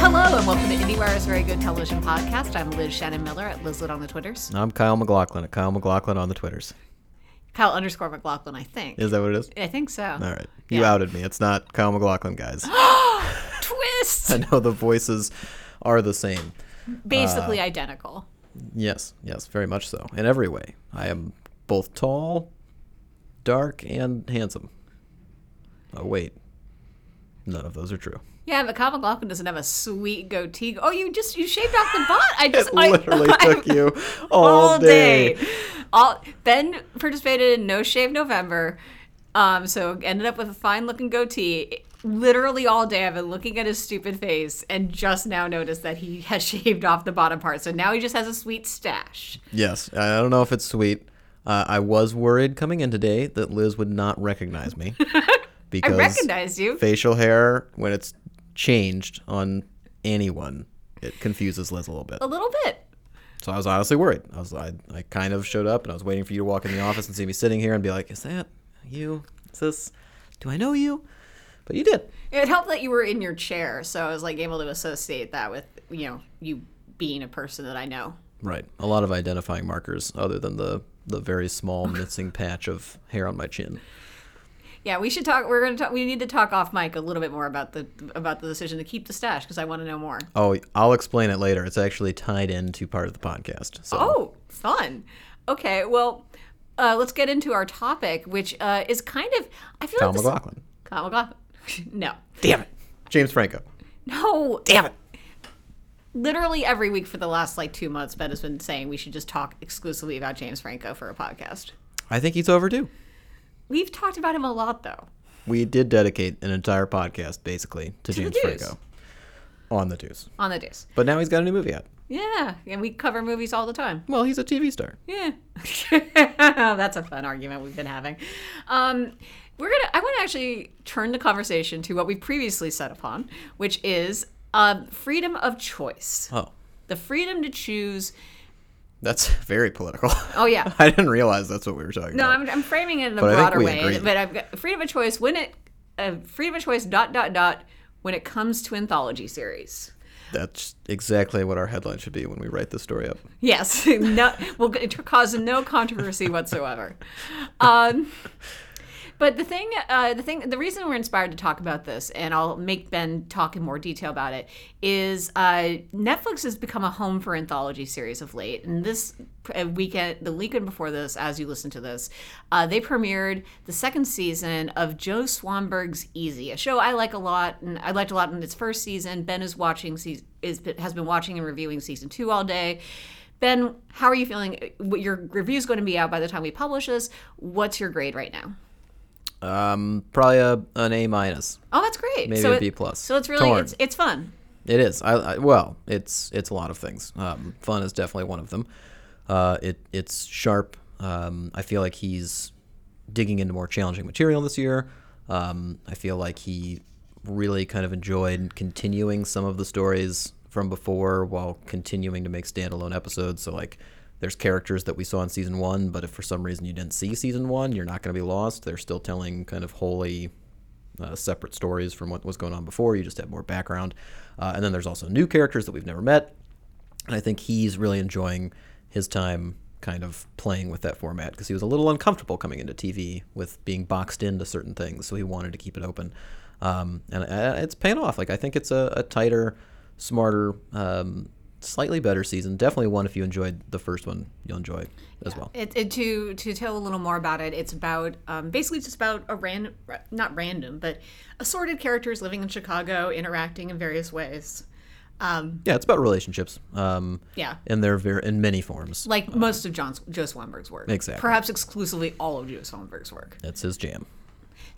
Hello and welcome to IndieWire's Very Good Television Podcast. I'm Liz Shannon Miller at Lizlet on the Twitters. I'm Kyle MacLachlan at Kyle MacLachlan on the Twitters. Kyle underscore MacLachlan, I think. Is that what it is? I think so. All right. You Yeah. outed me. It's not Kyle MacLachlan, guys. Twist! I know the voices are the same. Basically uh, identical. Yes, yes, very much so. In every way. I am both tall, dark, and handsome. Oh, wait. None of those are true. Yeah, but Kyle MacLachlan doesn't have a sweet goatee. Oh, you just you shaved off the butt. I just It I- literally I- took you all, day. All Ben participated in No Shave November, um, so ended up with a fine looking goatee. Literally all day, I've been looking at his stupid face and just now noticed that he has shaved off the bottom part. So now he just has a sweet stash. Yes, I don't know if it's sweet. Uh, I was worried coming in today that Liz would not recognize me. because I Because recognized you. facial hair, when it's changed on anyone, it confuses Liz a little bit. A little bit. So I was honestly worried. I was I, I kind of showed up and I was waiting for you to walk in the office and see me sitting here and be like, "Is that you? Is this? Do I know you?" But you did. It helped that you were in your chair, so I was like able to associate that with you know you being a person that I know. Right. A lot of identifying markers other than the the very small missing patch of hair on my chin. Yeah, we should talk. We're gonna talk. We need to talk off mic a little bit more about the about the decision to keep the stash because I want to know more. Oh, I'll explain it later. It's actually tied into part of the podcast. So Oh, fun. Okay, well, uh, let's get into our topic, which uh, is kind of I feel Kyle like this- MacLachlan. Kyle MacLachlan. no, Damn it. James Franco. no. Damn it. Literally every week for the last like two months, Ben has been saying we should just talk exclusively about James Franco for a podcast. I think he's overdue. We've talked about him a lot, though. We did dedicate an entire podcast basically to, To James Franco on the deuce. On the deuce. But now he's got a new movie out. Yeah, and we cover movies all the time. Well, he's a TV star. Yeah, that's a fun argument we've been having. Um, we're gonna. I want to actually turn the conversation to what we previously set upon, which is um, freedom of choice. Oh, The freedom to choose. that's very political. Oh yeah. I didn't realize that's what we were talking No, about. No, I'm, I'm framing it in a But broader way. agree. But I've got freedom of choice when it uh, freedom of choice dot dot dot when it comes to anthology series. That's exactly what our headline should be when we write the story up. Yes, no, will cause no controversy whatsoever. Um, but the thing, uh, the thing, the reason we're inspired to talk about this, and I'll make Ben talk in more detail about it, is uh, Netflix has become a home for anthology series of late. And this uh, weekend, the weekend before this, as you listen to this, uh, they premiered the second season of Joe Swanberg's Easy, a show I like a lot, and I liked a lot in its first season. Ben is watching, is has been watching and reviewing season two all day. Ben, how are you feeling? Your review is going to be out by the time we publish this. What's your grade right now? Um, probably a, an A minus. Oh, that's great. Maybe so a B plus. So it's really Torn. it's it's fun. It is. I, I well, it's it's a lot of things. Um, fun is definitely one of them. Uh, it it's sharp. Um, I feel like he's digging into more challenging material this year. Um, I feel like he really kind of enjoyed continuing some of the stories from before while continuing to make standalone episodes. So like there's characters that we saw in season one, but if for some reason you didn't see season one, you're not going to be lost. They're still telling kind of wholly uh, separate stories from what was going on before. You just have more background. Uh, and then there's also new characters that we've never met. And I think he's really enjoying his time kind of playing with that format because he was a little uncomfortable coming into TV with being boxed into certain things. So he wanted to keep it open. Um, and uh, it's paying off. Like, I think it's a, a tighter, smarter, um, slightly better season. Definitely one if you enjoyed the first one, you'll enjoy it as well. It, it, to to tell a little more about it, it's about um, basically just about a random, not random, but assorted characters living in Chicago, interacting in various ways. Um, Yeah, it's about relationships. Um, yeah, and they're very in many forms. like most of John's Joe Swanberg's work. Exactly. Perhaps exclusively all of Joe Swanberg's work. That's his jam.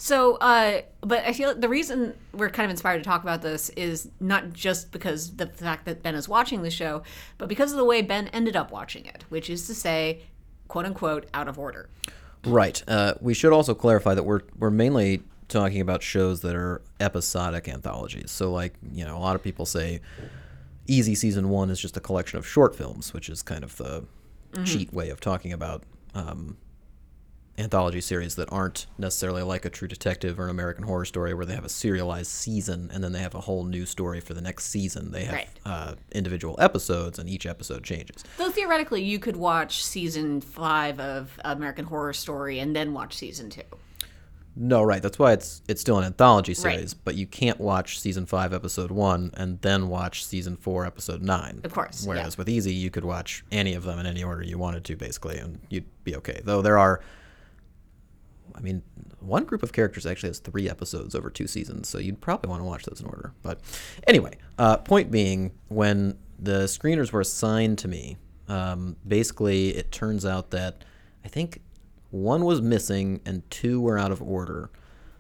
So, uh, but I feel the reason we're kind of inspired to talk about this is not just because the fact that Ben is watching the show, but because of the way Ben ended up watching it, which is to say, quote unquote, out of order. Right. Uh, we should also clarify that we're we're mainly talking about shows that are episodic anthologies. So, like you know, a lot of people say Easy season one is just a collection of short films, which is kind of the cheat way of talking about um, anthology series that aren't necessarily like a True Detective or an American Horror Story, where they have a serialized season and then they have a whole new story for the next season. They have Right. uh, individual episodes, and each episode changes. Though theoretically, you could watch season five of American Horror Story and then watch season two. No, right. That's why it's it's still an anthology Right. series, but you can't watch season five, episode one, and then watch season four, episode nine. Of course, yeah. Whereas with Easy, you could watch any of them in any order you wanted to, basically, and you'd be okay. Though there are, I mean, one group of characters actually has three episodes over two seasons, so you'd probably want to watch those in order. But anyway, uh, point being, when the screeners were assigned to me, um, basically it turns out that I think one was missing and two were out of order.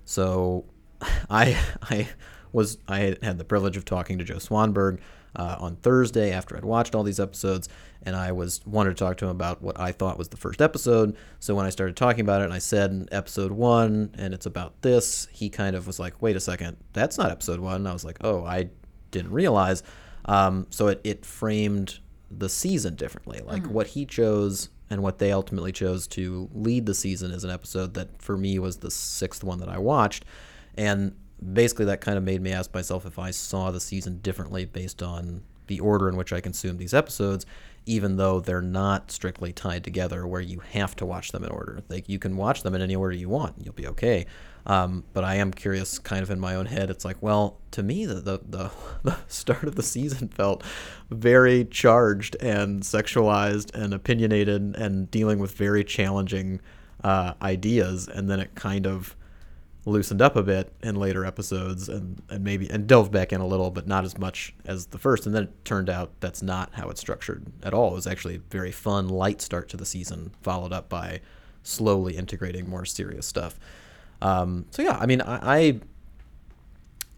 So I I was I had the privilege of talking to Joe Swanberg uh, on Thursday after I'd watched all these episodes, and I was wanted to talk to him about what I thought was the first episode. So when I started talking about it, and I said episode one, and it's about this, he kind of was like, "Wait a second, that's not episode one." And I was like, "Oh, I didn't realize." Um, so it it framed the season differently. Like what he chose and what they ultimately chose to lead the season is an episode that for me was the sixth one that I watched. And basically that kind of made me ask myself if I saw the season differently based on the order in which I consumed these episodes, even though they're not strictly tied together where you have to watch them in order. Like you can watch them in any order you want, you'll be okay. Um, but I am curious, kind of in my own head. It's like, well, to me, the, the the the start of the season felt very charged and sexualized and opinionated and dealing with very challenging uh, ideas, and then it kind of loosened up a bit in later episodes and, and maybe and delved back in a little but not as much as the first. And then it turned out that's not how it's structured at all. It was actually a very fun light start to the season followed up by slowly integrating more serious stuff. Um, so yeah i mean I, I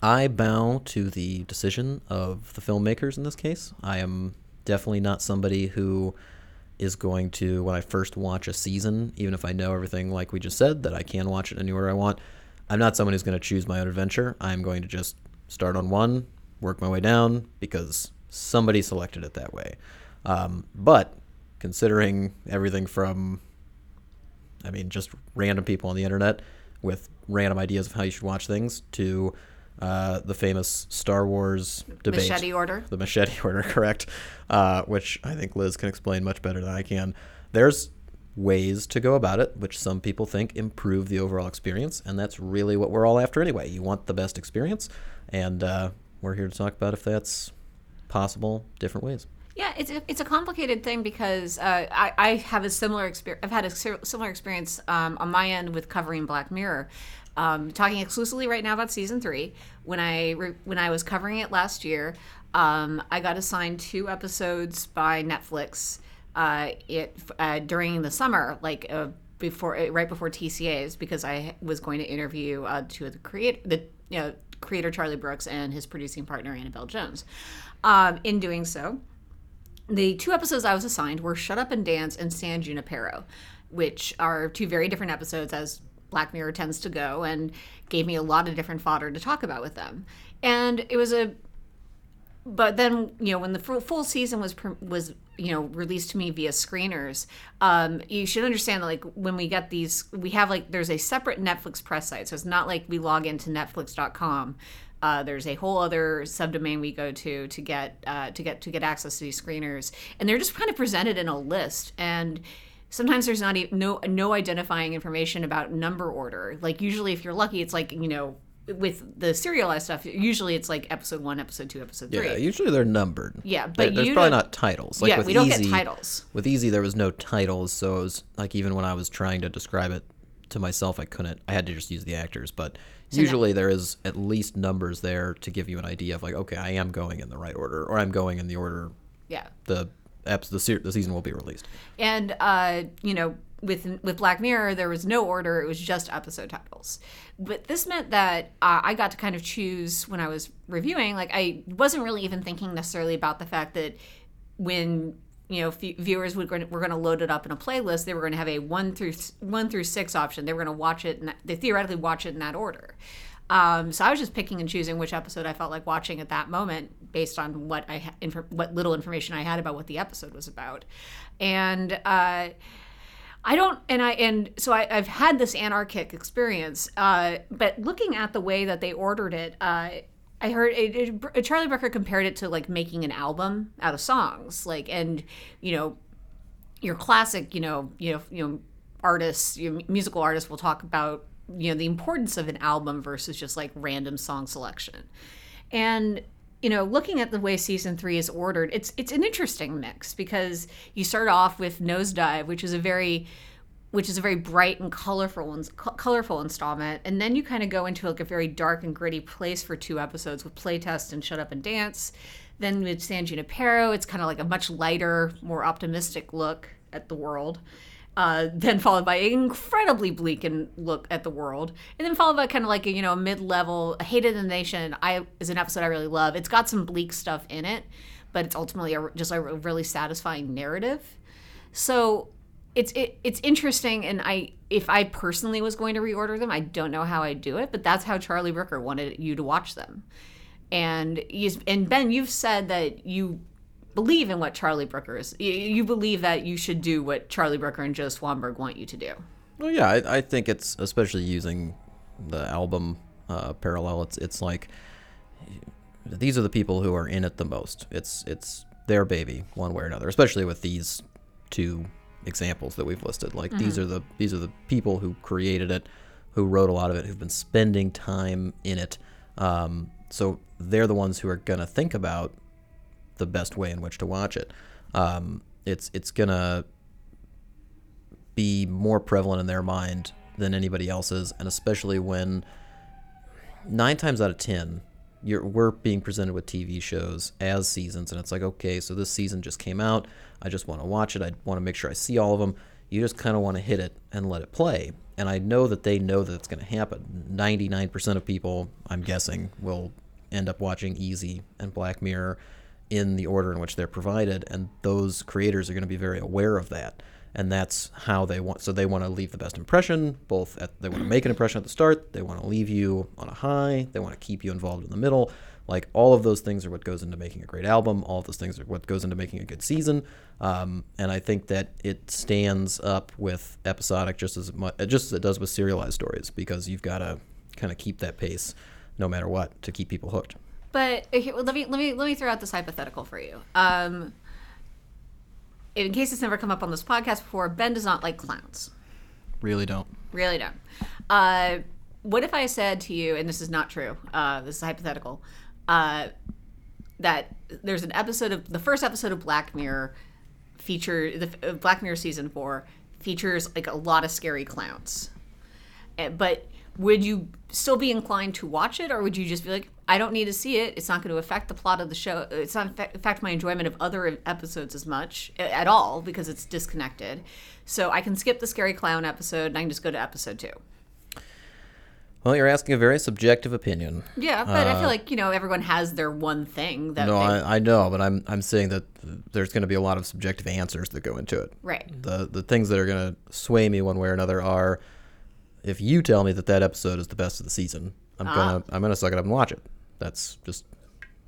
I bow to the decision of the filmmakers in this case. I am definitely not somebody who is going to, when I first watch a season, even if I know everything like we just said, that I can watch it anywhere I want, I'm not someone who's going to choose my own adventure. I'm going to just start on one, work my way down, because somebody selected it that way. Um, but considering everything from I mean, just random people on the internet with random ideas of how you should watch things to uh, the famous Star Wars debate. Machete order. The machete order, correct? Uh, which I think Liz can explain much better than I can. There's ways to go about it, which some people think improve the overall experience, and that's really what we're all after anyway. You want the best experience, and uh, we're here to talk about if that's possible, different ways. Yeah, it's a, it's a complicated thing because uh, I, I have a similar experience. I've had a similar experience um, on my end with covering Black Mirror. Um, talking exclusively right now about season three. When I re- when I was covering it last year, um, I got assigned two episodes by Netflix. Uh, it uh, during the summer, like uh, before uh, right before TCAs, because I was going to interview uh, two of the create the you know, creator Charlie Brooker and his producing partner Annabel Jones. Um, in doing so, the two episodes I was assigned were Shut Up and Dance and San Junipero, which are two very different episodes as Black Mirror tends to go, and gave me a lot of different fodder to talk about with them. And it was a but then you know when the full, full season was was you know released to me via screeners um, you should understand that like when we get these we have like there's a separate netflix press site. So it's not like we log into netflix.com uh, there's a whole other subdomain we go to to get uh, to get to get access to these screeners. And they're just kind of presented in a list. And sometimes there's not even no no identifying information about number order. Like usually if you're lucky it's like you know with the serialized stuff usually it's like episode one episode two episode three Yeah, usually they're numbered. Yeah, There- but there's you probably don't- titles. Like yeah with we don't Easy, get titles With Easy, there was no titles, so it was like even when I was trying to describe it to myself, I couldn't. I had to just use the actors. But usually there is at least numbers there to give you an idea of like, okay, I am going in the right order, or I'm going in the order yeah the eps the, se- the season will be released. and uh, you know with with Black Mirror there was no order it was just episode titles. But this meant that uh, I got to kind of choose when I was reviewing like I wasn't really even thinking necessarily about the fact that when you know f- viewers would were going to load it up in a playlist they were going to have a 1 through 1 through 6 option. They were going to watch it they theoretically watch it in that order. Um, so I was just picking and choosing which episode I felt like watching at that moment based on what I ha- inf- what little information I had about what the episode was about, and uh, I don't, and I, and so I, I've had this anarchic experience, uh, but looking at the way that they ordered it, uh, I heard it, it, Charlie Brooker compared it to like making an album out of songs, like, and you know, your classic, you know, you know, you know, artists, your musical artists will talk about you know the importance of an album versus just like random song selection, and you know, looking at the way season three is ordered, it's it's an interesting mix because you start off with Nosedive, which is a very which is a very bright and colorful colorful installment, and then you kind of go into like a very dark and gritty place for two episodes with Playtest and Shut Up and Dance. Then with San Junipero, it's kind of like a much lighter, more optimistic look at the world uh, then followed by an incredibly bleak and look at the world, and then followed by kind of like a you know mid-level "Hated in the Nation." I is an episode I really love. It's got some bleak stuff in it, but it's ultimately a, just a really satisfying narrative. So it's it, it's interesting, and I if I personally was going to reorder them, I don't know how I'd do it, but that's how Charlie Brooker wanted you to watch them. And you, and Ben, you've said that you believe in what Charlie Brooker is. You, you believe that you should do what Charlie Brooker and Joe Swanberg want you to do. Well, yeah, I, I think it's especially using the album uh, parallel. It's it's like these are the people who are in it the most. It's it's their baby, one way or another. Especially with these two examples that we've listed. Like mm-hmm. these are the these are the people who created it, who wrote a lot of it, who've been spending time in it. Um, so they're the ones who are gonna think about the best way in which to watch it. Um, it's it's gonna be more prevalent in their mind than anybody else's, and especially when nine times out of ten, you're, we're being presented with TV shows as seasons, and it's like, okay, so this season just came out. I just want to watch it. I want to make sure I see all of them. You just kind of want to hit it and let it play. And I know that they know that it's going to happen. 99% of people, I'm guessing, will end up watching Easy and Black Mirror in the order in which they're provided, and those creators are going to be very aware of that. And that's how they want. So they want to leave the best impression. Both at, they want to make an impression at the start. They want to leave you on a high. They want to keep you involved in the middle. Like all of those things are what goes into making a great album. All of those things are what goes into making a good season. Um, and I think that it stands up with episodic just as much, just as it does with serialized stories because you've got to kind of keep that pace no matter what to keep people hooked. But okay, well, let me let me let me throw out this hypothetical for you. Um, in case it's never come up on this podcast before, Ben does not like clowns. Really don't. Really don't. Uh, what if I said to you, and this is not true, uh, this is hypothetical, uh, that there's an episode of the first episode of Black Mirror feature the uh, Black Mirror season four features like a lot of scary clowns, eh, but would you still be inclined to watch it or would you just be like i don't need to see it it's not going to affect the plot of the show it's not affect my enjoyment of other episodes as much at all because it's disconnected so i can skip the scary clown episode and i can just go to episode two well, you're asking a very subjective opinion. Yeah, but uh, I feel uh, like you know everyone has their one thing that. No, they... I, I, know, but I'm I'm saying that there's going to be a lot of subjective answers that go into it. Right. The the things that are going to sway me one way or another are if you tell me that that episode is the best of the season, I'm ah. gonna I'm gonna suck it up and watch it. That's just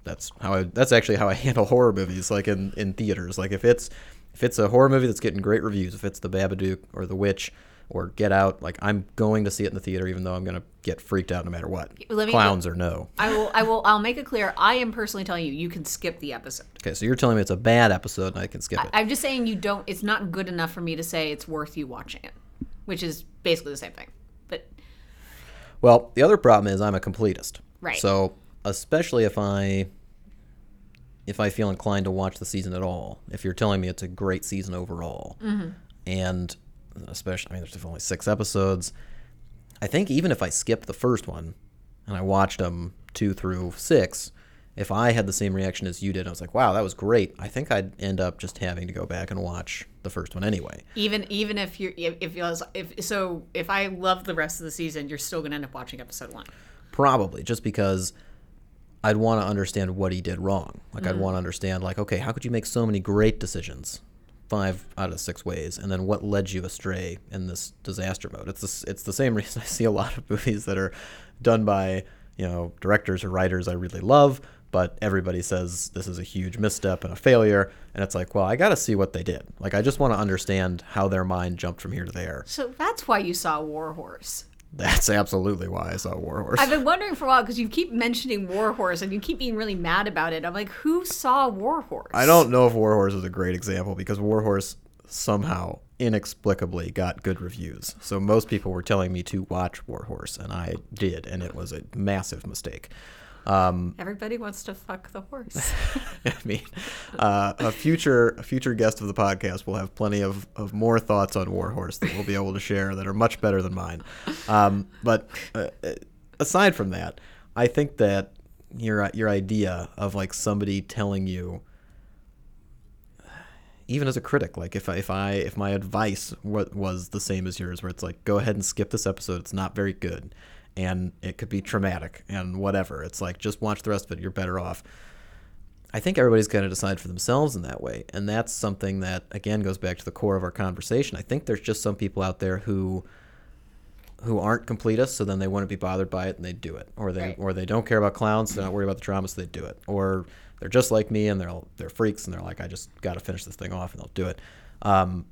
that's how I that's actually how I handle horror movies like in in theaters. Like if it's if it's a horror movie that's getting great reviews, if it's The Babadook or The Witch or Get Out, like I'm going to see it in the theater even though I'm going to get freaked out no matter what. Me, Clowns or no. I will I will I'll make it clear I am personally telling you you can skip the episode. Okay, so you're telling me it's a bad episode and I can skip it. I, I'm just saying you don't it's not good enough for me to say it's worth you watching it, which is basically the same thing. Well, the other problem is I'm a completist. Right. So especially if I if I feel inclined to watch the season at all, if you're telling me it's a great season overall, mm-hmm. and especially, I mean, there's only six episodes. I think even if I skipped the first one and I watched them two through six, if I had the same reaction as you did, I was like, "Wow, that was great." I think I'd end up just having to go back and watch the first one anyway. Even even if you if was, if so if I love the rest of the season, you're still gonna end up watching episode one. Probably just because I'd want to understand what he did wrong. Like mm-hmm. I'd want to understand like, okay, how could you make so many great decisions, five out of six ways, and then what led you astray in this disaster mode? It's the, it's the same reason I see a lot of movies that are done by you know directors or writers I really love but everybody says this is a huge misstep and a failure. And it's like, well, I got to see what they did. Like, I just want to understand how their mind jumped from here to there. So that's why you saw Warhorse. That's absolutely why I saw Warhorse. I've been wondering for a while because you keep mentioning Warhorse and you keep being really mad about it. I'm like, who saw Warhorse? I don't know if Warhorse is a great example because Warhorse somehow inexplicably got good reviews. So most people were telling me to watch Warhorse, and I did, and it was a massive mistake. Um, Everybody wants to fuck the horse. I mean, uh, a future a future guest of the podcast will have plenty of, of more thoughts on Warhorse that we'll be able to share that are much better than mine. Um, but uh, aside from that, I think that your your idea of like somebody telling you even as a critic, like if I, if I if my advice what was the same as yours, where it's like go ahead and skip this episode, it's not very good, and it could be traumatic and whatever. It's like just watch the rest of it, you're better off. I think everybody's got to decide for themselves in that way, and that's something that again goes back to the core of our conversation. I think there's just some people out there who who aren't completists, so then they wouldn't be bothered by it and they do it, or they Right. or they don't care about clowns, so they're not worried about the drama, so they do it, or they're just like me and they're they're freaks and they're like, I just got to finish this thing off and they'll do it. Um,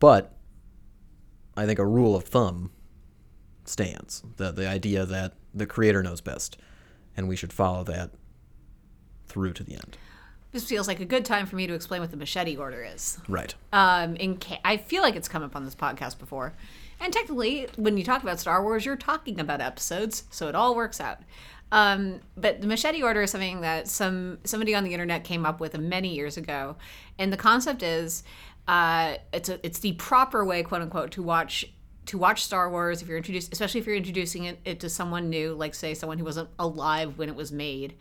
but I think a rule of thumb stands the the idea that the creator knows best, and we should follow that through to the end. this feels like a good time for me to explain what the machete order is. Right. Um, in ca- I feel like it's come up on this podcast before, and technically, when you talk about Star Wars, you're talking about episodes, so it all works out. Um, but the machete order is something that some somebody on the internet came up with many years ago, and the concept is uh, it's a, it's the proper way, quote unquote, to watch to watch Star Wars if you're introduced, especially if you're introducing it, it to someone new, like say someone who wasn't alive when it was made,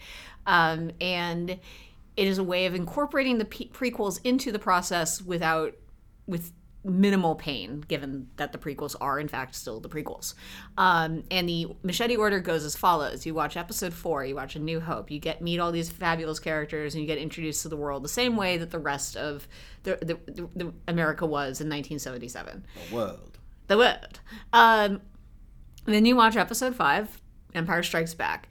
um, and it is a way of incorporating the prequels into the process without with minimal pain given that the prequels are in fact still the prequels. Um, and the machete order goes as follows. You watch episode four you watch a new hope you get meet all these fabulous characters and you get introduced to the world the same way that the rest of the, the, the, the america was in 1977 The World. The world. Um, then you watch episode five, Empire Strikes Back.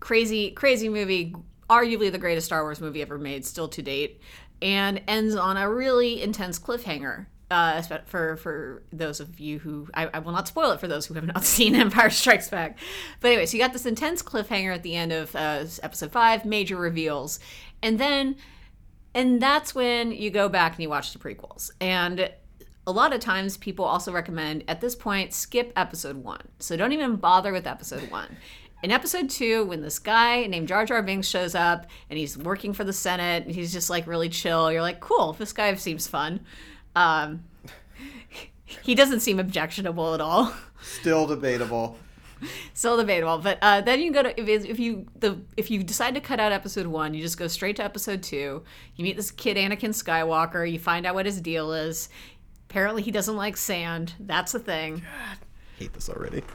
Crazy, crazy movie. Arguably the greatest Star Wars movie ever made, still to date, and ends on a really intense cliffhanger. Uh, for for those of you who I, I will not spoil it for those who have not seen Empire Strikes Back, but anyway, so you got this intense cliffhanger at the end of uh, episode five, major reveals, and then and that's when you go back and you watch the prequels. And a lot of times people also recommend at this point skip episode one. So don't even bother with episode one. In episode two, when this guy named Jar Jar Binks shows up and he's working for the Senate, and he's just like really chill. You're like, cool, this guy seems fun. Um, he doesn't seem objectionable at all. Still debatable. Still debatable, but uh, then you go to if, if you the if you decide to cut out episode one, you just go straight to episode two. You meet this kid Anakin Skywalker. You find out what his deal is. Apparently, he doesn't like sand. That's the thing. God, Hate this already.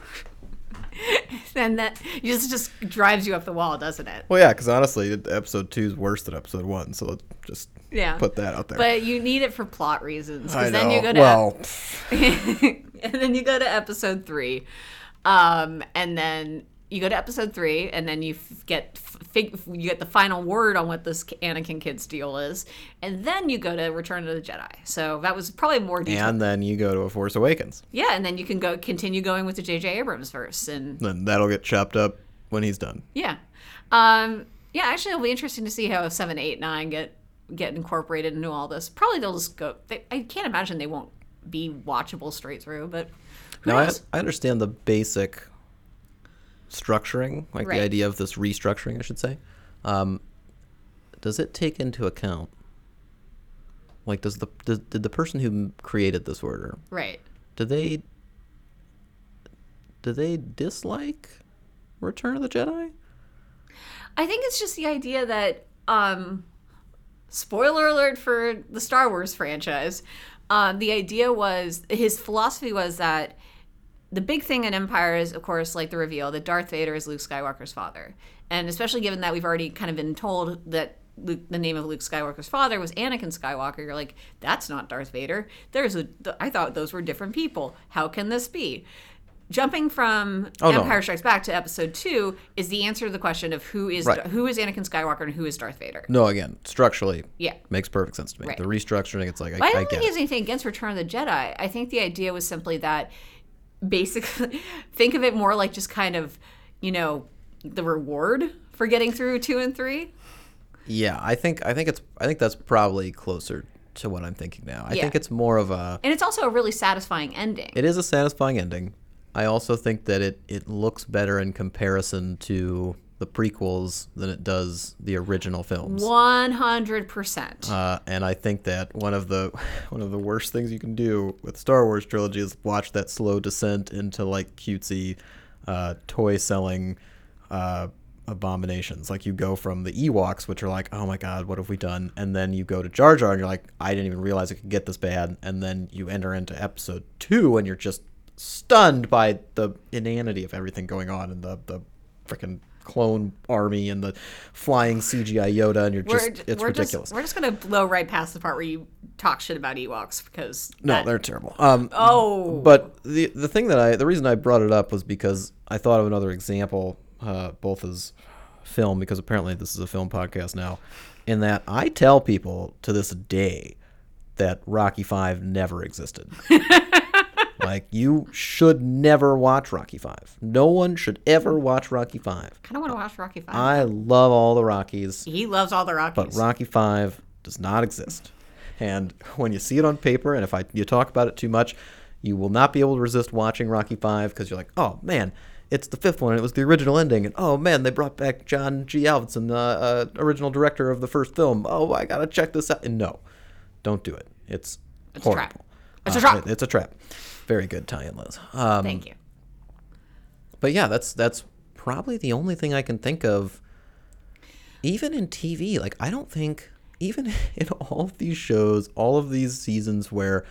And that just just drives you up the wall, doesn't it? Well, yeah, because honestly, episode two is worse than episode one, so let's just Yeah. put that out there. But you need it for plot reasons. I know. then you go to well, and then you go to episode three, um, and then you go to episode three, and then you f- get fig- you get the final word on what this Anakin kid's deal is, and then you go to Return of the Jedi. So that was probably more detailed. and then you go to a Force Awakens. yeah, and then you can go continue going with the J.J. Abrams verse, and Then that'll get chopped up when he's done. yeah, um, yeah. Actually, it'll be interesting to see how seven, eight, nine get get incorporated into all this. Probably they'll just go. They, I can't imagine they won't be watchable straight through, but. Who Now, I. I understand the basic structuring, like Right. the idea of this restructuring, I should say. Um, does it take into account, like, does the does, did the person who created this order, Right. do they do they dislike Return of the Jedi? I think it's just the idea that, um, spoiler alert for the Star Wars franchise. Um, the idea was his philosophy was that the big thing in Empire is, of course, like the reveal that Darth Vader is Luke Skywalker's father, and especially given that we've already kind of been told that Luke, the name of Luke Skywalker's father was Anakin Skywalker. You're like, that's not Darth Vader. There's a. I thought those were different people. How can this be? jumping from Oh, no. Empire Strikes Back to Episode Two is the answer to the question of who is Right. who is Anakin Skywalker and who is Darth Vader. No, again, structurally, Yeah. makes perfect sense to me. Right. The restructuring, it's like I, I I don't get think he has anything against Return of the Jedi. I think the idea was simply that basically think of it more like just kind of, you know, the reward for getting through two and three. Yeah, I think I think it's I think that's probably closer to what I'm thinking now. I Yeah. think it's more of a And it's also a really satisfying ending. it is a satisfying ending. I also think that it it looks better in comparison to the prequels than it does the original films. One hundred percent. Uh, and I think that one of the one of the worst things you can do with Star Wars trilogy is watch that slow descent into like cutesy uh, toy selling uh, abominations. Like you go from the Ewoks, which are like, oh my god, what have we done? And then you go to Jar Jar, and you're like, I didn't even realize it could get this bad. And then you enter into Episode Two, and you're just stunned by the inanity of everything going on and the the freaking clone army and the flying CGI Yoda, and you're just we're, it's we're ridiculous. Just, we're just gonna blow right past the part where you talk shit about Ewoks because No, that- they're terrible. Um, oh, but the the thing that I the reason I brought it up was because I thought of another example, uh, both as film because apparently this is a film podcast now, in that I tell people to this day that Rocky Five never existed. like you should never watch Rocky Five. No one should ever watch Rocky Five. kind of want to watch Rocky Five. I love all the Rockies. he loves all the Rockies. But Rocky Five does not exist. And when you see it on paper, and if I you talk about it too much, you will not be able to resist watching Rocky Five because you're like, oh man, it's the fifth one. and It was the original ending, and oh man, they brought back John G. Avildsen, the uh, original director of the first film. Oh, I gotta check this out. And no, don't do it. It's, It's a horrible. trap. It's a Uh, trap. it- it's a trap. Very good tie-in, Liz. Um, Thank you. but yeah, that's that's probably the only thing I can think of. Even in TV, like I don't think even in all of these shows, all of these seasons where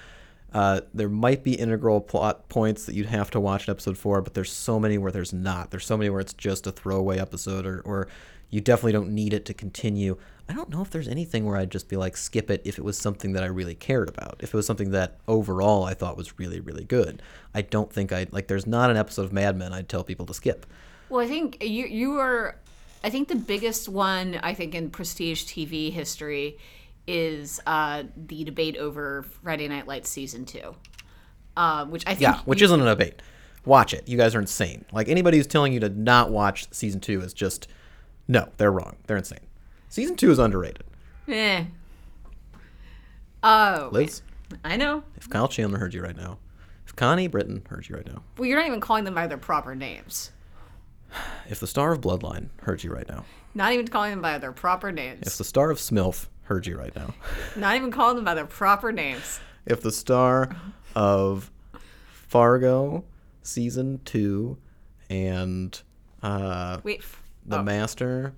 uh, there might be integral plot points that you'd have to watch in episode four, but there's so many where there's not. There's so many where it's just a throwaway episode, or or you definitely don't need it to continue. I don't know if there's anything where I'd just be like skip it if it was something that I really cared about. If it was something that overall I thought was really really good. I don't think I like. There's not an episode of Mad Men I'd tell people to skip. Well, I think you you are. I think the biggest one I think in prestige TV history is uh, the debate over Friday Night Lights season two, uh, which I think Yeah, which isn't a debate. Watch it. You guys are insane. Like anybody who's telling you to not watch season two is just no, they're wrong. They're insane. Season two is underrated. Eh. Oh, Liz, I know. if Kyle Chandler heard you right now, if Connie Britton heard you right now, Well, you're not even calling them by their proper names. if the star of Bloodline heard you right now, Not even calling them by their proper names. if the star of Smilf heard you right now, Not even calling them by their proper names. if the star of Fargo season two and uh, Wait, f- The oh, Master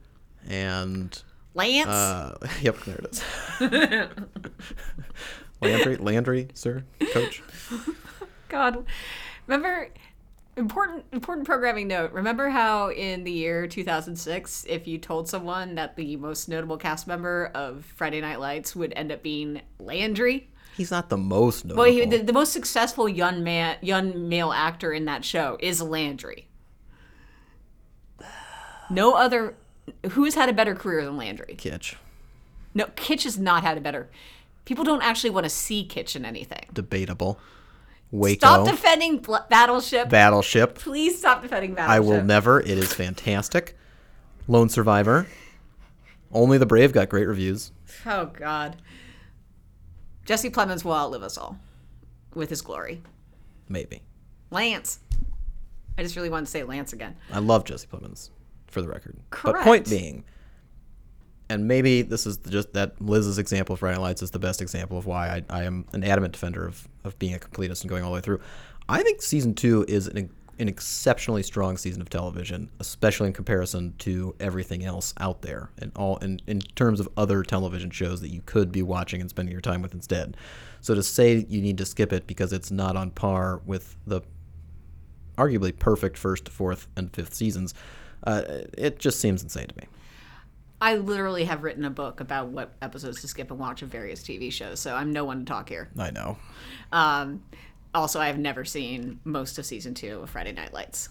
and Lance. Uh, yep, there it is. Landry, Landry, sir, coach. God, remember important important programming note. Remember how in the year 2006, if you told someone that the most notable cast member of Friday Night Lights would end up being Landry, He's not the most notable. well, he, the, the most successful young man, young male actor in that show is Landry. No other. Who has had a better career than Landry? Kitsch. No, Kitsch has not had a better. People don't actually want to see Kitsch in anything. Debatable. Waco. Stop defending Bl- Battleship. Battleship. Please stop defending Battleship. I will never. It is fantastic. Lone Survivor. Only the Brave got great reviews. Oh God. Jesse Plemons will outlive us all with his glory. Maybe. Lance. I just really wanted to say Lance again. I love Jesse Plemons, for the record. But point being, and maybe this is just that Liz's example of Friday Lights is the best example of why I, I am an adamant defender of, of being a completist and going all the way through. I think season two is an, an exceptionally strong season of television, especially in comparison to everything else out there, and all in, in terms of other television shows that you could be watching and spending your time with instead. So to say you need to skip it because it's not on par with the arguably perfect first, fourth, and fifth seasons, uh, it just seems insane to me. I literally have written a book about what episodes to skip and watch of various TV shows, so I'm no one to talk here. I know. Um, also, I've never seen most of season two of Friday Night Lights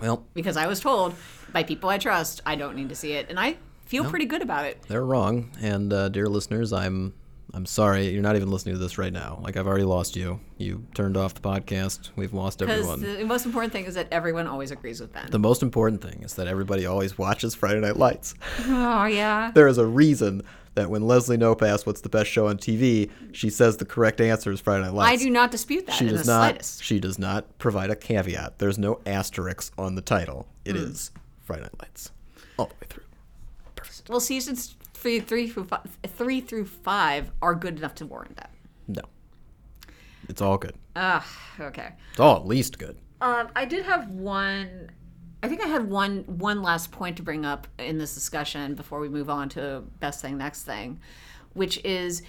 Well, because I was told by people I trust I don't need to see it, and I feel pretty good about it. they're wrong. And uh, dear listeners, I'm I'm sorry you're not even listening to this right now. Like I've already lost you. You turned off the podcast. We've lost everyone. the most important thing is that everyone always agrees with Ben. the most important thing is that everybody always watches Friday Night Lights. oh yeah. there is a reason that when Leslie Knope asks what's the best show on TV, she says the correct answer is Friday Night Lights. I do not dispute that she does not. slightest. She does not provide a caveat. There's no asterisk on the title. It Hmm. is Friday Night Lights all the way through. Perfect. Well, seasons three, three through five, three through five are good enough to warrant that. No, it's all good. Ah, okay. It's all at least good. Um, I did have one. I think I had one one last point to bring up in this discussion before we move on to best thing, next thing, which is,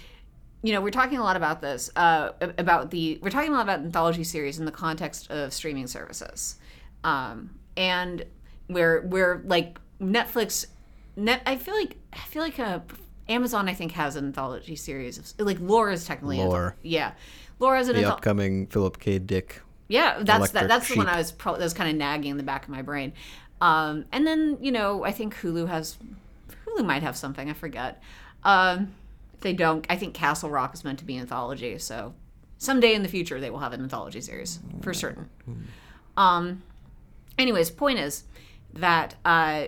you know, we're talking a lot about this uh, about the we're talking a lot about anthology series in the context of streaming services, um, and where we're like Netflix. I feel like I feel like uh, Amazon. I think has an anthology series of like Lore is technically antholo- yeah, Lore's an The antholo- upcoming Philip K. Dick. yeah, that's that, that's the one I was pro- that was kind of nagging in the back of my brain. Um, and then you know I think Hulu has Hulu might have something I forget. Um, if they don't, I think Castle Rock is meant to be an anthology, so someday in the future they will have an anthology series for certain. Um, anyways, point is that uh,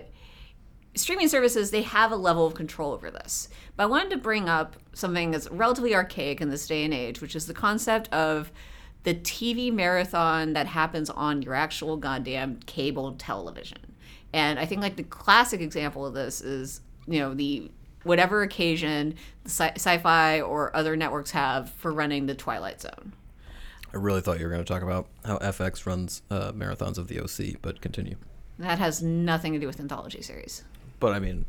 streaming services they have a level of control over this. But I wanted to bring up something that's relatively archaic in this day and age, which is the concept of the TV marathon that happens on your actual goddamn cable television. And I think like the classic example of this is, you know, the whatever occasion sci- sci-fi or other networks have for running the Twilight Zone. I really thought you were going to talk about how FX runs uh, marathons of the OC, but continue. That has nothing to do with anthology series. But I mean,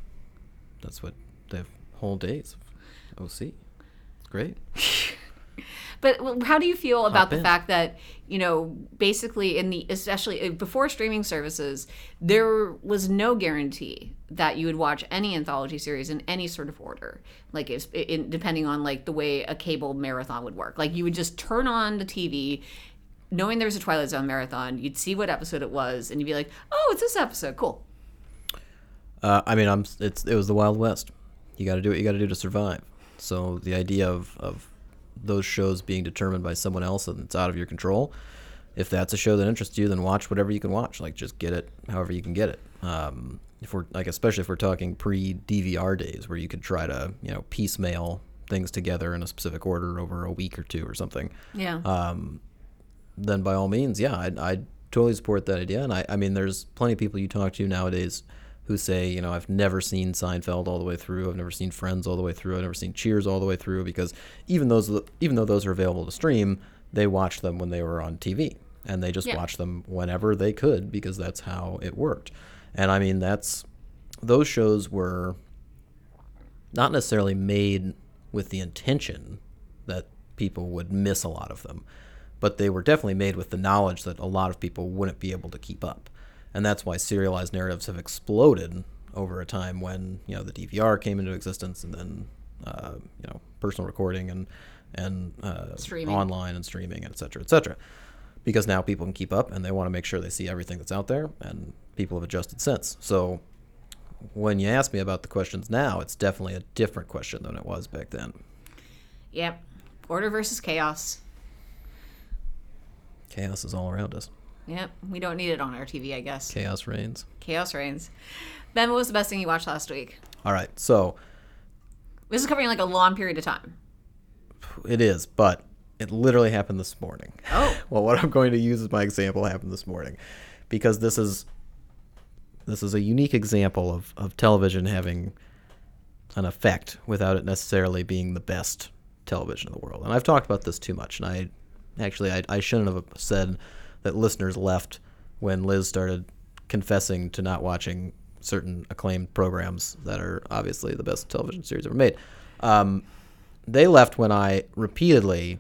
that's what they have whole days of OC. It's great. But how do you feel about the in. fact that you know basically in the especially uh, before streaming services there was no guarantee that you would watch any anthology series in any sort of order like if, in, depending on like the way a cable marathon would work like you would just turn on the TV knowing there was a Twilight Zone marathon you'd see what episode it was and you'd be like oh it's this episode cool Uh, I mean, I'm. It's it was the Wild West. You got to do what you got to do to survive. So the idea of of those shows being determined by someone else and it's out of your control. If that's a show that interests you, then watch whatever you can watch. Like just get it however you can get it. Um, if we're like, especially if we're talking pre DVR days, where you could try to you know piecemeal things together in a specific order over a week or two or something yeah um, then by all means, yeah, I I totally support that idea. And I, I mean, there's plenty of people you talk to nowadays who say, you know, I've never seen Seinfeld all the way through. I've never seen Friends all the way through. I've never seen Cheers all the way through because even those, even though those are available to stream, they watched them when they were on TV and they just Yeah. watched them whenever they could because that's how it worked. And I mean, that's those shows were not necessarily made with the intention that people would miss a lot of them, but they were definitely made with the knowledge that a lot of people wouldn't be able to keep up. And that's why serialized narratives have exploded over a time when, you know, the DVR came into existence and then, uh, you know, personal recording and, and uh, Streaming. online and streaming, and et cetera, et cetera. Because now people can keep up and they want to make sure they see everything that's out there, and people have adjusted since. So when you ask me about the questions now, it's definitely a different question than it was back then. yep order versus chaos Chaos is all around us. Yep we don't need it on our TV I guess Chaos reigns. chaos reigns Ben what was the best thing you watched last week All right, so This is covering like a long period of time. it is, but it literally happened this morning. Oh. well, what I'm going to use as my example happened this morning, because this is this is a unique example of, of television having an effect without it necessarily being the best television in the world. And I've talked about this too much, and I actually I, I shouldn't have said that listeners left when Liz started confessing to not watching certain acclaimed programs that are obviously the best television series ever made. Um, they left when I repeatedly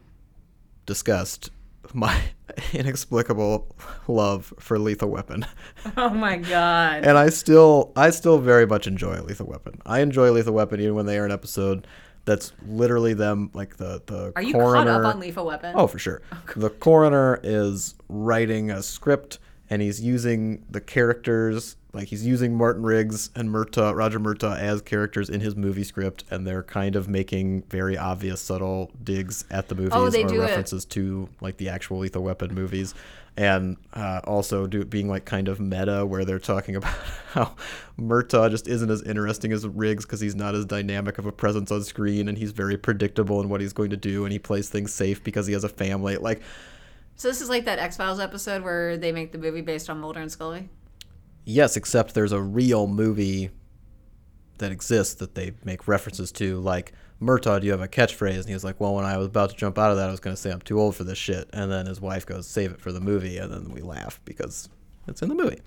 discussed my inexplicable love for Lethal Weapon. Oh my god. and I still I still very much enjoy Lethal Weapon. I enjoy Lethal Weapon even when they air an episode that's literally them, like the the Are you coroner. caught up on Lethal Weapon? Oh, for sure. Oh, the coroner is writing a script and he's using the characters, like he's using Martin Riggs and Murtaugh, Roger Murtaugh as characters in his movie script, and they're kind of making very obvious, subtle digs at the movies Oh, or do it. references to like the actual Lethal Weapon movies. And uh, also do being like kind of meta, where they're talking about how Murtaugh just isn't as interesting as Riggs because he's not as dynamic of a presence on screen, and he's very predictable in what he's going to do, and he plays things safe because he has a family. Like, So this is like that X Files episode where they make the movie based on Mulder and Scully. yes, except there's a real movie that exists that they make references to, like Murtaugh, do you have a catchphrase? And he was like, well, when I was about to jump out of that, I was going to say I'm too old for this shit, and then his wife goes, save it for the movie, and then we laugh because it's in the movie.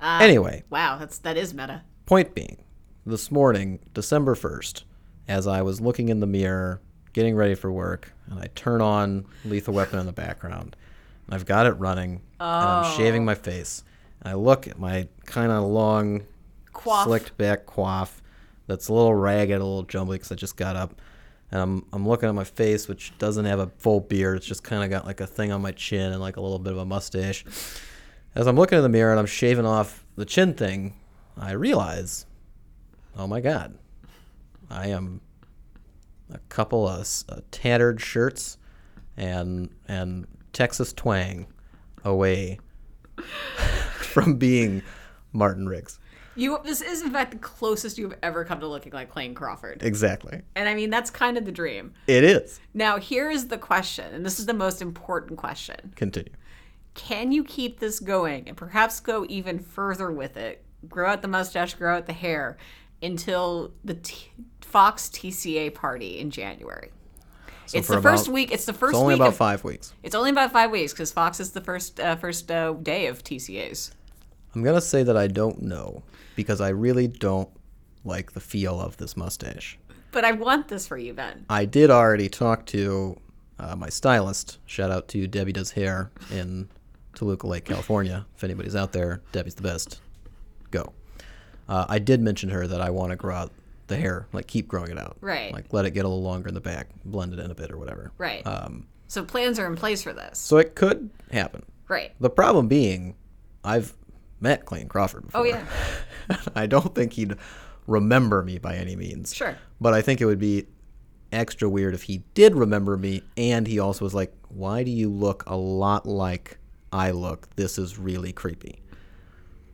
Uh, anyway, Wow, that's that is meta. Point being, this morning, December 1st, as I was looking in the mirror, getting ready for work, and I turn on Lethal Weapon in the background, and I've got it running, oh. and I'm shaving oh. my face. And I look at my kind of long, Quaff. slicked back coif that's a little ragged, a little jumbly because I just got up. And I'm, I'm looking at my face, which doesn't have a full beard. It's just kind of got like a thing on my chin and like a little bit of a mustache. As I'm looking in the mirror and I'm shaving off the chin thing, I realize, oh my God, I am a couple of uh, tattered shirts and and Texas twang away from being Martin Riggs. You this is in fact the closest you've ever come to looking like Clayne Crawford. Exactly. And I mean that's kind of the dream. It is. Now here is the question, and this is the most important question. Continue. Can you keep this going and perhaps go even further with it? Grow out the mustache, grow out the hair until the T- Fox TCA party in January. it's for the first about- week. It's the first It's only week. about of- five weeks. It's only about five weeks because Fox is the first uh, first uh, day of TCAs. I'm gonna say that I don't know because I really don't like the feel of this mustache. But I want this for you, Ben. I did already talk to uh, my stylist. Shout out to Debbie Does Hair in Toluca Lake, California. If anybody's out there, Debbie's the best. Go. Uh, I did mention to her that I want to grow out the hair, like keep growing it out. Right. Like let it get a little longer in the back, blend it in a bit or whatever. Right. Um, so plans are in place for this. so it could happen. Right. The problem being, I've met Clayton Crawford before. Oh yeah. I don't think he'd remember me by any means. Sure. But I think it would be extra weird if he did remember me and he also was like, Why do you look a lot like I look? This is really creepy.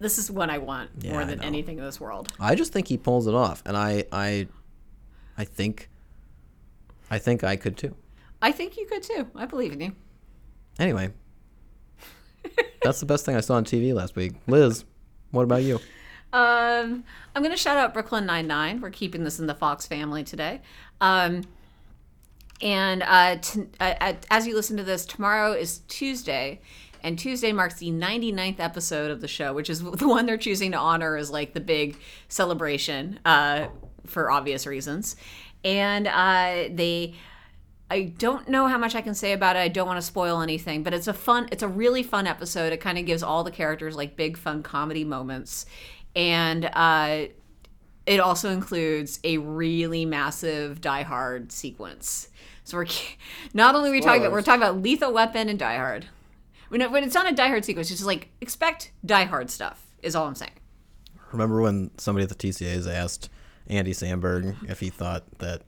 This is what I want Yeah, more than anything in this world. I just think he pulls it off. And I I I think I think I could too. I think you could too. I believe in you. Anyway. that's the best thing I saw on TV last week. Liz, what about you? Um, I'm going to shout out Brooklyn Nine Nine. We're keeping this in the Fox family today. Um, and uh, t- uh, uh, as you listen to this, tomorrow is Tuesday, and Tuesday marks the 99th episode of the show, which is the one they're choosing to honor as like the big celebration uh, for obvious reasons. And uh, they. I don't know how much I can say about it. I don't want to spoil anything, but it's a fun, it's a really fun episode. It kind of gives all the characters like big fun comedy moments. And uh, it also includes a really massive Die Hard sequence. So we're not only are we talking about, we're talking about Lethal Weapon and Die Hard. When, when it's not a Die Hard sequence, it's just like expect Die Hard stuff, is all I'm saying. Remember when somebody at the TCAs asked Andy Samberg if he thought that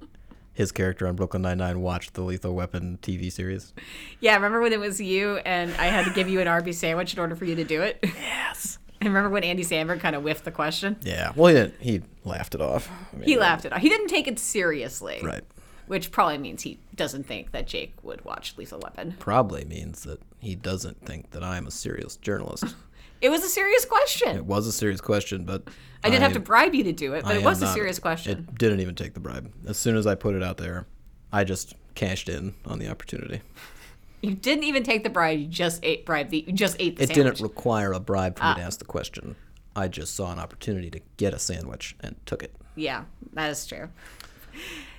his character on Brooklyn Nine-Nine watched the Lethal Weapon TV series? Yeah, remember when it was you and I had to give you an RB sandwich in order for you to do it? Yes. And remember when Andy Samberg kind of whiffed the question? Yeah. Well, he didn't. He laughed it off. I mean, He laughed it off. He didn't take it seriously. Right. Which probably means he doesn't think that Jake would watch Lethal Weapon. Probably means that he doesn't think that I'm a serious journalist. It was a serious question. It was a serious question, but I didn't have to bribe you to do it, but I it was a not- serious question. It didn't even take the bribe. As soon as I put it out there, I just cashed in on the opportunity. you didn't even take the bribe. You just ate bribe. The, you just ate the It sandwich. didn't require a bribe for Ah. me to ask the question. I just saw an opportunity to get a sandwich and took it. Yeah, that is true.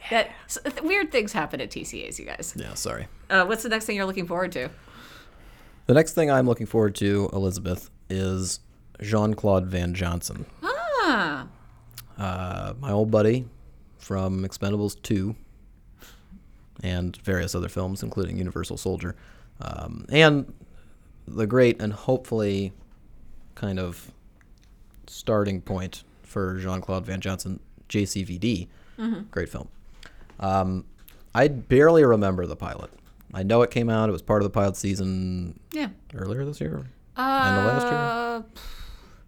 That so, th- weird things happen at TCAs, you guys. Yeah, sorry. Uh, what's the next thing you're looking forward to? The next thing I'm looking forward to, Elizabeth, is Jean Claude Van Johnson. Ah, Uh, my old buddy, from Expendables 2 and various other films, including Universal Soldier. Um, and the great and hopefully kind of starting point for Jean Claude Van Johnson, JCVD. Great film. Um, I barely remember the pilot. I know it came out. It was part of the pilot season Yeah. earlier this year, Uh, End of last year?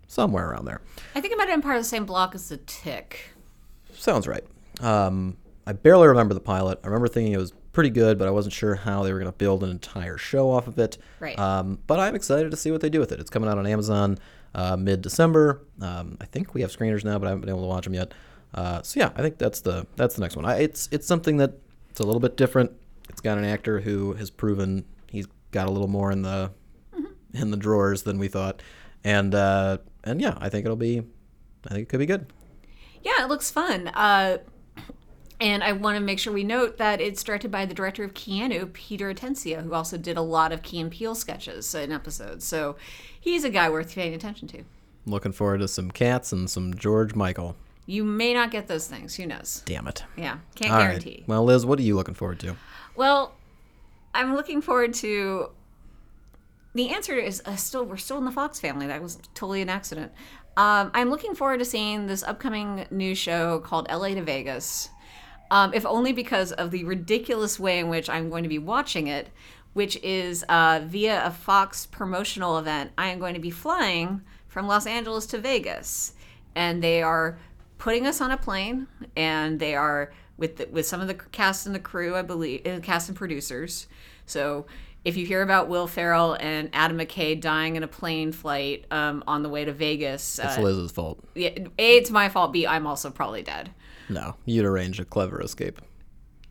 somewhere around there. I think it might have been part of the same block as the Tick. Sounds right. Um, I barely remember the pilot. I remember thinking it was pretty good, but I wasn't sure how they were going to build an entire show off of it. Right. Um, but I'm excited to see what they do with it. It's coming out on Amazon uh, mid December. Um, I think we have screeners now, but I haven't been able to watch them yet. Uh, so yeah, I think that's the that's the next one. I, it's it's something that it's a little bit different. It's got an actor who has proven he's got a little more in the in the drawers than we thought, and uh, and yeah, I think it'll be I think it could be good. Yeah, it looks fun. Uh, and I want to make sure we note that it's directed by the director of Keanu, Peter Atencio, who also did a lot of Key and Peele sketches and episodes. So he's a guy worth paying attention to. Looking forward to some cats and some George Michael. You may not get those things. Who knows? Damn it. Yeah, can't All right. guarantee. Well, Liz, what are you looking forward to? Well, I'm looking forward to. The answer is uh, still we're still in the Fox family. That was totally an accident. Um, I'm looking forward to seeing this upcoming new show called LA to Vegas, um, if only because of the ridiculous way in which I'm going to be watching it, which is uh, via a Fox promotional event. I am going to be flying from Los Angeles to Vegas, and they are putting us on a plane, and they are with the, with some of the cast and the crew, I believe, uh, cast and producers. So if you hear about Will Ferrell and Adam McKay dying in a plane flight um, on the way to Vegas, It's uh, Liz's fault. yeah, A, it's my fault. B, I'm also probably dead. No, you'd arrange a clever escape.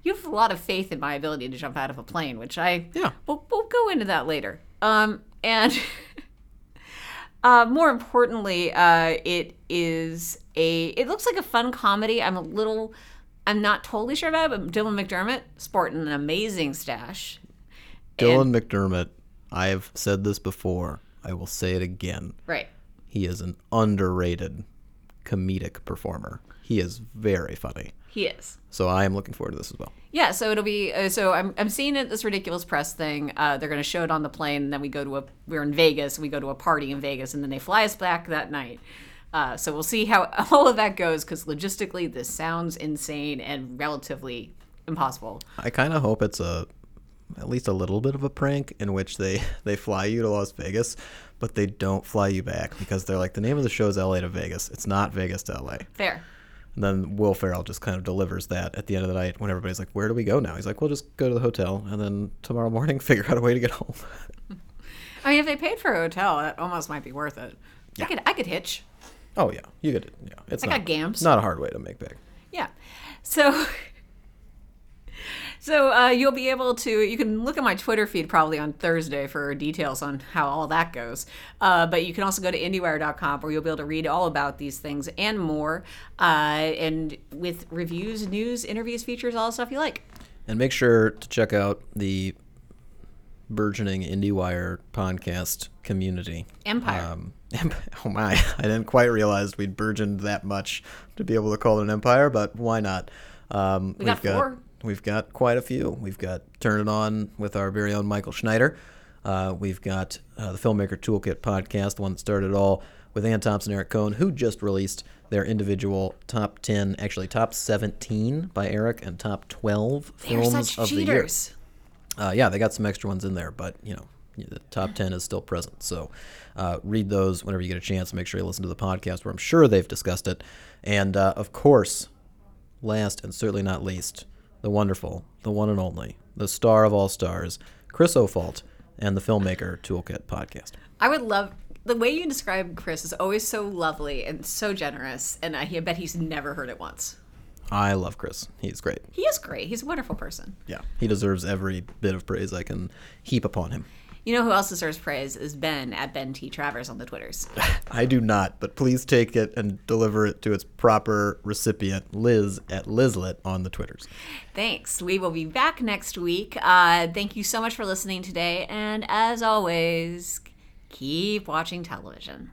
You have a lot of faith in my ability to jump out of a plane, which I Yeah. We'll, we'll go into that later. Um, and uh, more importantly, uh, it is a. It looks like a fun comedy. I'm a little. I'm not totally sure about it, but Dylan McDermott sporting an amazing stash. Dylan McDermott, I have said this before. I will say it again. Right. He is an underrated comedic performer. He is very funny. He is. So I am looking forward to this as well. Yeah, so it'll be uh, so I'm I'm seeing it this ridiculous press thing. Uh, they're going to show it on the plane, and then we go to a we're in Vegas. We go to a party in Vegas, and then they fly us back that night. Uh, so we'll see how all of that goes because logistically this sounds insane and relatively impossible. I kind of hope it's a at least a little bit of a prank in which they they fly you to Las Vegas, but they don't fly you back because they're like the name of the show is LA to Vegas. It's not Vegas to LA. Fair. And then Will Ferrell just kind of delivers that at the end of the night when everybody's like, "Where do we go now?" He's like, "We'll just go to the hotel and then tomorrow morning figure out a way to get home." I mean, if they paid for a hotel, that almost might be worth it. I could I could hitch. oh yeah, you could. Yeah, it's I not got gams. Not a hard way to make big. Yeah. So so uh, you'll be able to you can look at my Twitter feed probably on Thursday for details on how all that goes. Uh, but you can also go to IndieWire.com where you'll be able to read all about these things and more, uh, and with reviews, news, interviews, features, all the stuff you like. And make sure to check out the burgeoning IndieWire podcast community. Empire. Um, oh my, I didn't quite realize we'd burgeoned that much to be able to call it an empire, but why not? Um, We got we've four. We've got quite a few. We've got Turn It On with our very own Michael Schneider. Uh, we've got uh, the Filmmaker Toolkit podcast, the one that started it all, with Anne Thompson, Eric Kohn, who just released their individual top 10, actually top 17 by Eric, and top 12 They're films such of the year. Uh, yeah, they got some extra ones in there, but you know, the top ten is still present. So uh, read those whenever you get a chance. Make sure you listen to the podcast where I'm sure they've discussed it. And uh, of course, last and certainly not least, the wonderful, the one and only, the star of all stars, Chris O'Falt, and the Filmmaker Toolkit podcast. I would love the way you describe Chris is always so lovely and so generous, and I bet he's never heard it once. I love Chris. He's great. He is great. He's a wonderful person. Yeah, he deserves every bit of praise I can heap upon him. You know who else deserves praise is Ben at Ben T Travers on the Twitters. I do not, but please take it and deliver it to its proper recipient, Liz at Lizlet on the Twitters. Thanks. We will be back next week. Uh, thank you so much for listening today, and as always, keep watching television.